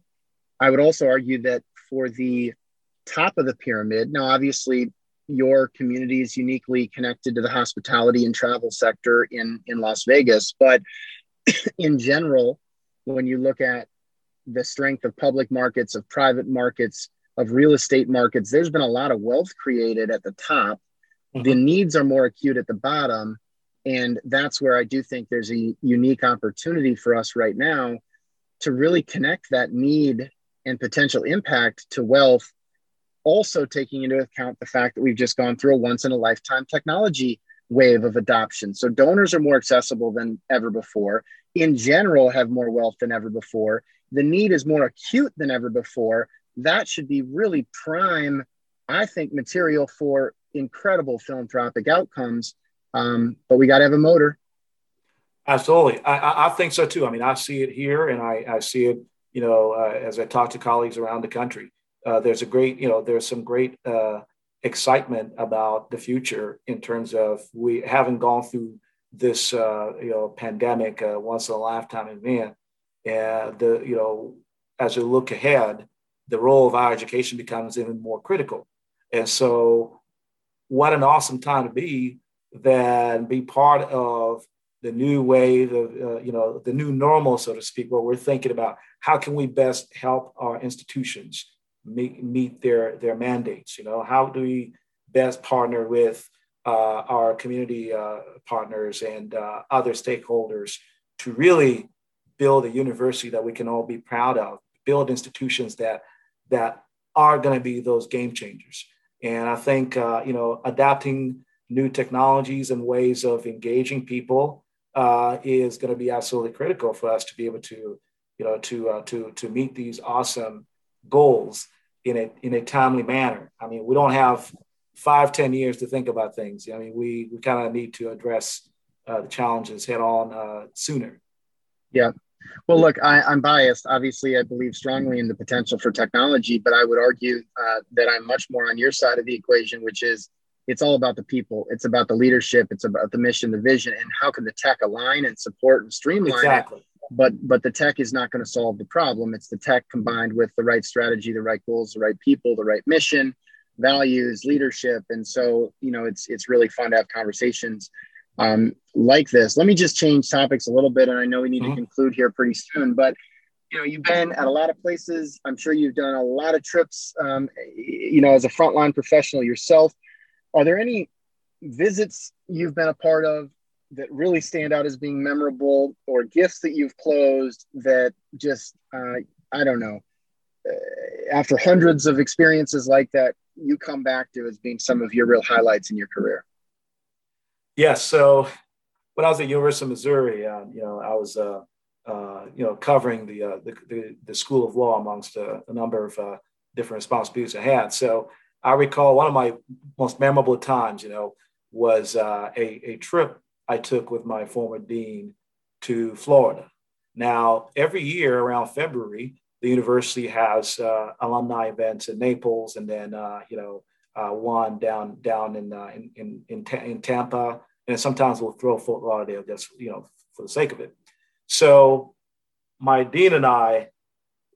I would also argue that for the top of the pyramid, now obviously your community is uniquely connected to the hospitality and travel sector in, in Las Vegas, but in general, when you look at the strength of public markets, of private markets, of real estate markets, there's been a lot of wealth created at the top. Mm-hmm. The needs are more acute at the bottom. And that's where I do think there's a unique opportunity for us right now to really connect that need and potential impact to wealth, also taking into account the fact that we've just gone through a once in a lifetime technology wave of adoption. So donors are more accessible than ever before. In general, have more wealth than ever before. The need is more acute than ever before. That should be really prime, I think, material for incredible philanthropic outcomes um, but we got to have a motor. Absolutely. I, I think so too. I mean, I see it here and I, I see it, you know, uh, as I talk to colleagues around the country. Uh, there's a great, you know, there's some great uh, excitement about the future in terms of we haven't gone through this, uh, you know, pandemic uh, once in a lifetime event. And the, you know, as we look ahead, the role of our education becomes even more critical. And so, what an awesome time to be than be part of the new wave of uh, you know the new normal so to speak where we're thinking about how can we best help our institutions meet, meet their their mandates you know? How do we best partner with uh, our community uh, partners and uh, other stakeholders to really build a university that we can all be proud of build institutions that that are going to be those game changers? And i think uh, you know adapting new technologies and ways of engaging people uh, is going to be absolutely critical for us to be able to, you know, to uh, to to meet these awesome goals in a in a timely manner. I mean, we don't have five, ten years to think about things. I mean, we we kind of need to address uh, the challenges head on uh, sooner. Yeah. Well, look, I, am biased. Obviously, I believe strongly in the potential for technology, but I would argue uh, that I'm much more on your side of the equation, which is it's all about the people. It's about the leadership. It's about the mission, the vision, and how can the tech align and support and streamline exactly. it. But but the tech is not going to solve the problem. It's the tech combined with the right strategy, the right goals, the right people, the right mission, values, leadership. And so you know, it's it's really fun to have conversations um, like this. Let me just change topics a little bit, and I know we need mm-hmm. to conclude here pretty soon, but you know you've been at a lot of places i'm sure you've done a lot of trips um, you know as a frontline professional yourself are there any visits you've been a part of that really stand out as being memorable or gifts that you've closed that just uh, i don't know uh, after hundreds of experiences like that you come back to as being some of your real highlights in your career? Yes so when i was at university of missouri uh, you know i was uh, uh you know covering the, uh, the, the, the, school of law amongst a, a number of uh, different responsibilities i had. So I recall one of my most memorable times, you know, was uh, a, a trip I took with my former dean to Florida. Now, every year around February, the university has uh, alumni events in Naples, and then uh, you know uh, one down down in, uh, in in in, in Tampa, and sometimes we'll throw Fort Lauderdale just you know for the sake of it. So, my dean and I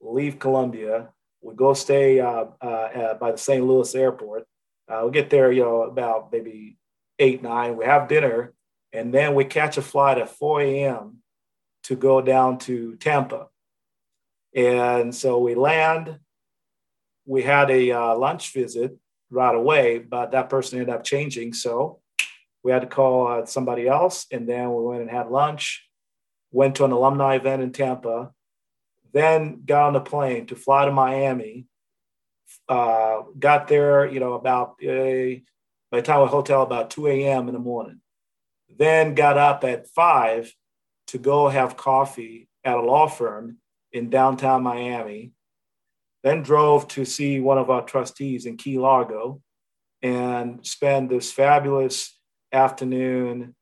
leave Columbia We go stay uh, uh, by the St. Louis airport. Uh, we get there, you know, about maybe eight, nine. We have dinner, and then we catch a flight at 4 a.m. to go down to Tampa. And so we land. We had a uh, lunch visit right away, but that person ended up changing. So we had to call uh, somebody else, and then we went and had lunch. Went to an alumni event in Tampa, then got on the plane to fly to Miami. Uh, got there, you know, about uh, by the time we hotel about 2 a.m. in the morning. Then got up at five to go have coffee at a law firm in downtown Miami. Then drove to see one of our trustees in Key Largo and spend this fabulous afternoon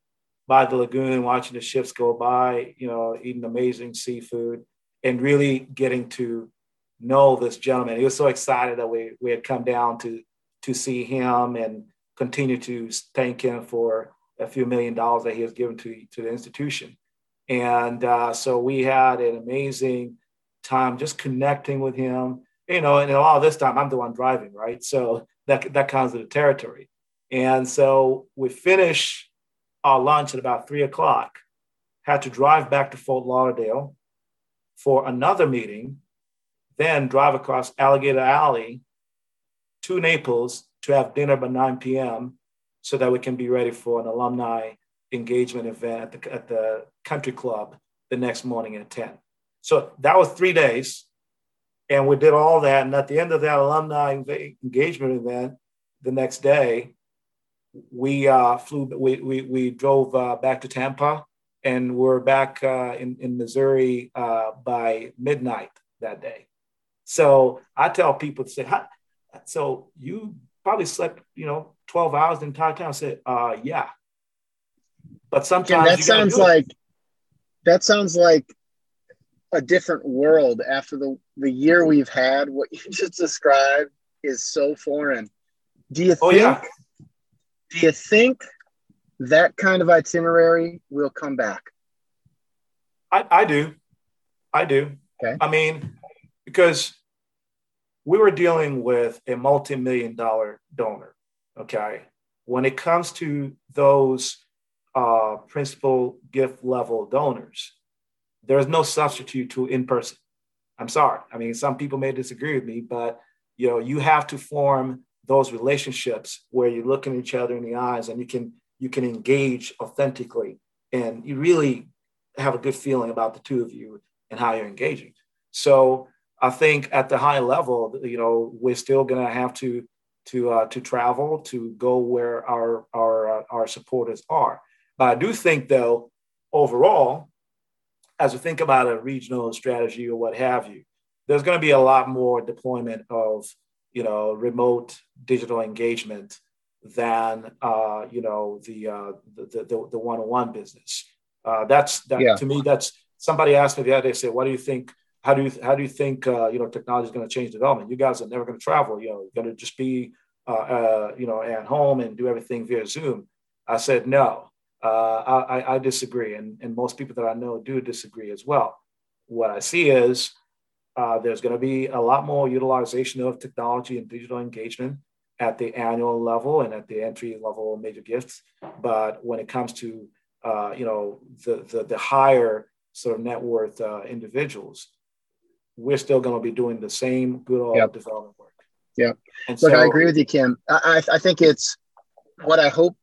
by the lagoon, watching the ships go by, you know, eating amazing seafood and really getting to know this gentleman. He was so excited that we, we had come down to, to see him and continue to thank him for a few million dollars that he has given to, to the institution. And uh, so we had an amazing time just connecting with him, you know, and a lot of this time I'm the one driving, right? So that, that comes with the territory. And so we finish our lunch at about three o'clock, had to drive back to Fort Lauderdale for another meeting, then drive across Alligator Alley to Naples to have dinner by 9 p.m. so that we can be ready for an alumni engagement event at the, at the country club the next morning at 10. So that was three days. And we did all that. And at the end of that alumni engagement event the next day, we uh, flew, we, we, we drove uh, back to Tampa and we're back uh, in, in Missouri uh, by midnight that day. So I tell people to say, so you probably slept, you know, 12 hours the entire time. I said, uh, yeah. But sometimes that sounds like, that sounds like a different world after the, the year we've had. What you just described is so foreign. Do you think, oh, yeah do you think that kind of itinerary will come back? I, I do. I do. Okay. I mean, because we were dealing with a multi-million dollar donor. Okay. When it comes to those uh, principal gift level donors, there's no substitute to in person. I'm sorry. I mean, some people may disagree with me, but you know, you have to form those relationships where you're looking each other in the eyes and you can you can engage authentically and you really have a good feeling about the two of you and how you're engaging. So i think at the high level you know we're still going to have to to uh, to travel to go where our our uh, our supporters are. But i do think though overall as we think about a regional strategy or what have you there's going to be a lot more deployment of you know remote digital engagement than uh, you know the, uh, the, the the one-on-one business. Uh, that's that yeah. to me. That's somebody asked me the other day. Say, what do you think? How do you how do you think uh, you know technology is going to change development? You guys are never going to travel. You know, you're going to just be uh, uh, you know at home and do everything via Zoom. I said no. Uh, I, I disagree, and, and most people that I know do disagree as well. What I see is uh, there's going to be a lot more utilization of technology and digital engagement at the annual level and at the entry level major gifts. But when it comes to uh, you know the, the, the higher sort of net worth uh, individuals, we're still going to be doing the same good old yep. development work. Yeah. And Look, so, I agree with you, Kim. I, I think it's what I hope.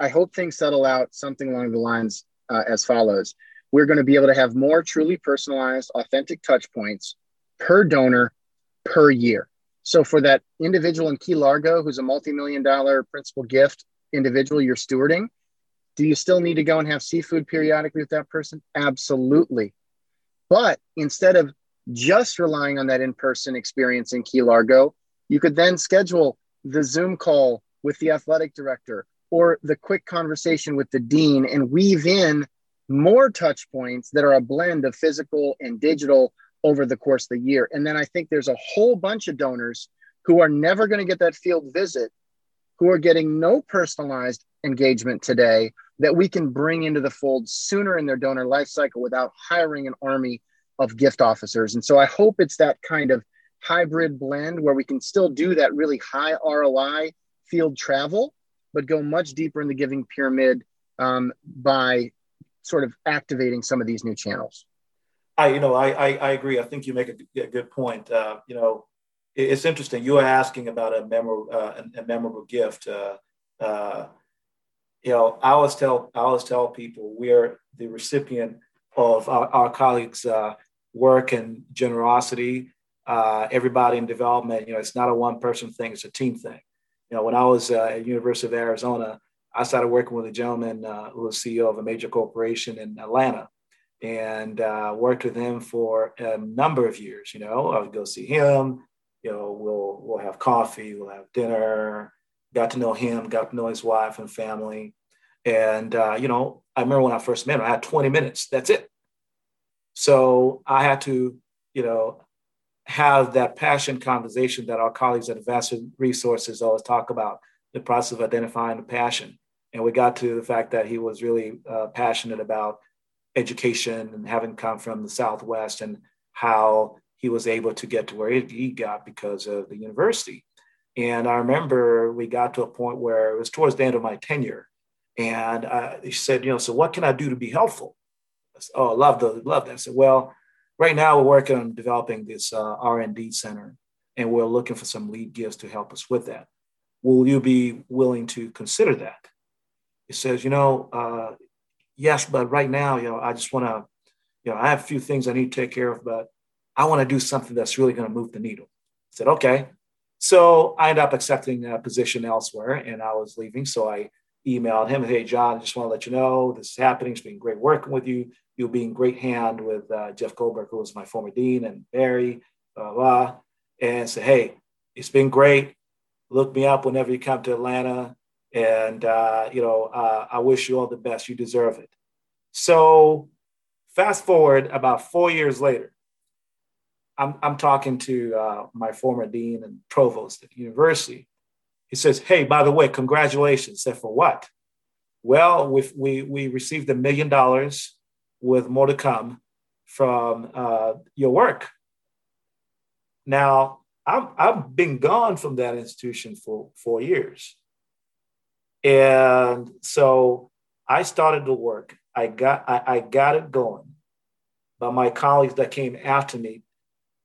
I hope things settle out something along the lines uh, as follows we're going to be able to have more truly personalized, authentic touch points per donor per year. So for that individual in Key Largo who's a multi-million dollar principal gift individual you're stewarding, do you still need to go and have seafood periodically with that person? Absolutely. But instead of just relying on that in-person experience in Key Largo, you could then schedule the Zoom call with the athletic director or the quick conversation with the dean and weave in more touch points that are a blend of physical and digital over the course of the year. And then I think there's a whole bunch of donors who are never going to get that field visit, who are getting no personalized engagement today that we can bring into the fold sooner in their donor life cycle without hiring an army of gift officers. And so I hope it's that kind of hybrid blend where we can still do that really high ROI field travel, but go much deeper in the giving pyramid um, by sort of activating some of these new channels. I, you know, I, I, I agree. I think you make a, a good point. Uh, you know, it, it's interesting. You were asking about a memorable, uh, a, a, memorable gift. Uh, uh, you know, I always tell, I always tell people we're the recipient of our, our colleagues' uh, work and generosity. Uh, everybody in development, you know, it's not a one-person thing; it's a team thing. You know, when I was at University of Arizona, I started working with a gentleman who was CEO of a major corporation in Atlanta and uh, worked with him for a number of years. You know, I would go see him. You know, we'll we'll have coffee, we'll have dinner. Got to know him, got to know his wife and family, and uh, you know, I remember when I first met him, I had 20 minutes. That's it. So I had to, you know, have that passion conversation that our colleagues at Advancement Resources always talk about the process of identifying the passion. And we got to the fact that he was really uh, passionate about education and having come from the Southwest and how he was able to get to where he got because of the university. And I remember we got to a point where it was towards the end of my tenure. And I, he said, you know, so what can I do to be helpful? I said, oh, I love, the, love that. I said, well, right now we're working on developing this uh, R&D center and we're looking for some lead gifts to help us with that. Will you be willing to consider that? He says, you know, uh, yes, but right now, you know, I just want to, you know, I have a few things I need to take care of, but I want to do something that's really going to move the needle. I said, okay. So I ended up accepting a position elsewhere and I was leaving. So I emailed him, hey, John, I just want to let you know this is happening. It's been great working with you. You'll be in great hand with uh, Jeff Goldberg, who was my former dean, and Barry, blah, blah. And said, hey, it's been great. Look me up whenever you come to Atlanta. And, uh, you know, uh, I wish you all the best. You deserve it. So, fast forward about four years later, I'm, I'm talking to uh, my former dean and provost at the university. He says, Hey, by the way, congratulations. I said, For what? Well, we, we, we received a million dollars with more to come from uh, your work. Now, I'm, I've been gone from that institution for four years. And so I started to work. I got I, I got it going. But my colleagues that came after me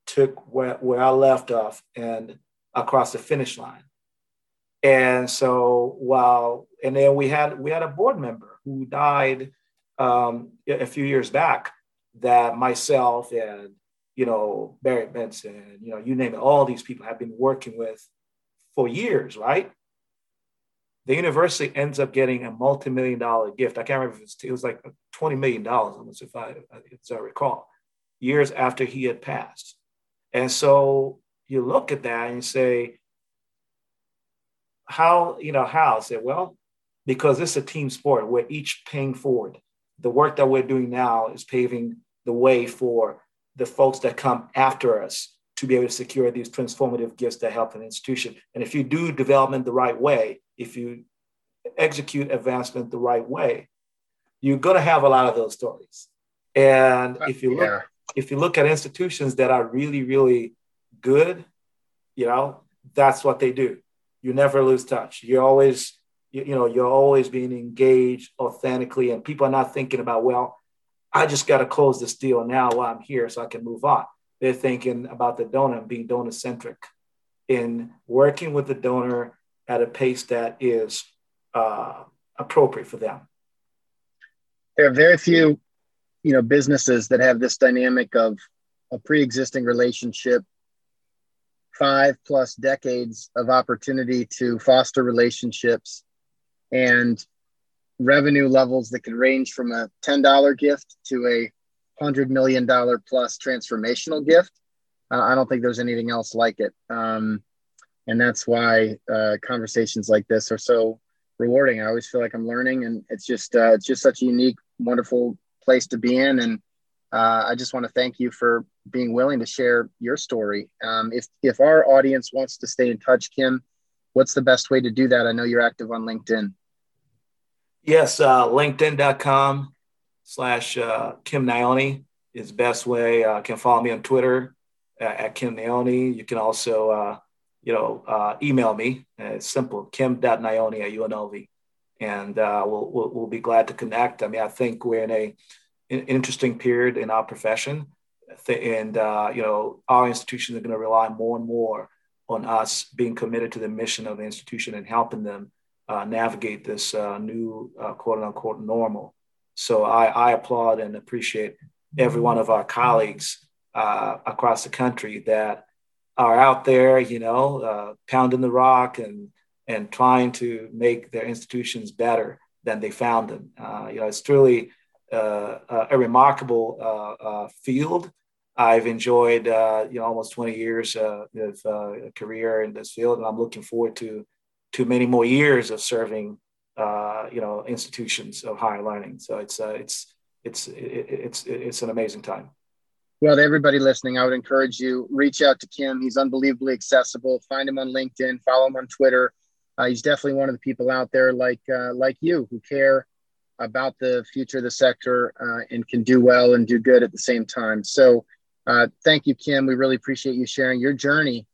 took where, where I left off and across the finish line. And so while and then we had we had a board member who died um, a few years back that myself and you know Barry Benson, you know you name it, all these people have been working with for years, right? The university ends up getting a multi-million dollar gift. I can't remember if it was, it was like $20 million, almost if I, as I recall, years after he had passed. And so you look at that and you say, how, you know, how? I said, well, because it's a team sport. We're each paying forward. The work that we're doing now is paving the way for the folks that come after us to be able to secure these transformative gifts that help an institution. And if you do development the right way, if you execute advancement the right way, you're going to have a lot of those stories. And if you look, yeah. if you look at institutions that are really, really good, you know, that's what they do. You never lose touch. You're always, you, you know, you're always being engaged authentically, and people are not thinking about, well, I just got to close this deal now while I'm here so I can move on. They're thinking about the donor and being donor centric in working with the donor at a pace that is uh, appropriate for them. There are very few, you know, businesses that have this dynamic of a pre-existing relationship, five plus decades of opportunity to foster relationships, and revenue levels that can range from a $10 gift to a hundred million dollar plus transformational gift. Uh, I don't think there's anything else like it. Um, and that's why uh, conversations like this are so rewarding. I always feel like I'm learning, and it's just uh, it's just such a unique, wonderful place to be in. And uh, I just want to thank you for being willing to share your story. Um, if if our audience wants to stay in touch, Kim, what's the best way to do that? I know you're active on LinkedIn. Yes, uh, LinkedIn.com slash uh, Kim Nayoni is best way. Uh, can follow me on Twitter at Kim Naione. You can also, uh, you know, uh, email me. it's simple, kim.naione at UNLV. And uh, we'll, we'll, we'll, be glad to connect. I mean, I think we're in a an interesting period in our profession. And, uh, you know, our institutions are going to rely more and more on us being committed to the mission of the institution and helping them uh, navigate this uh, new quote unquote normal. So I, I applaud and appreciate every one of our colleagues uh, across the country that are out there, you know, uh, pounding the rock and and trying to make their institutions better than they found them. Uh, you know, it's truly uh, a remarkable uh, uh, field. I've enjoyed, you know, almost 20 years of career in this field, and I'm looking forward to to many more years of serving, you know, institutions of higher learning. So it's it's it's it's it's an amazing time. Well, to everybody listening, I would encourage you reach out to Kim. He's unbelievably accessible. Find him on LinkedIn. Follow him on Twitter. Uh, he's definitely one of the people out there like uh, like you who care about the future of the sector uh, and can do well and do good at the same time. So, uh, thank you, Kim. We really appreciate you sharing your journey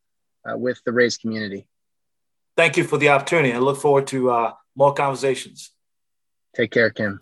uh, with the Raise community. Thank you for the opportunity. I look forward to uh, more conversations. Take care, Kim.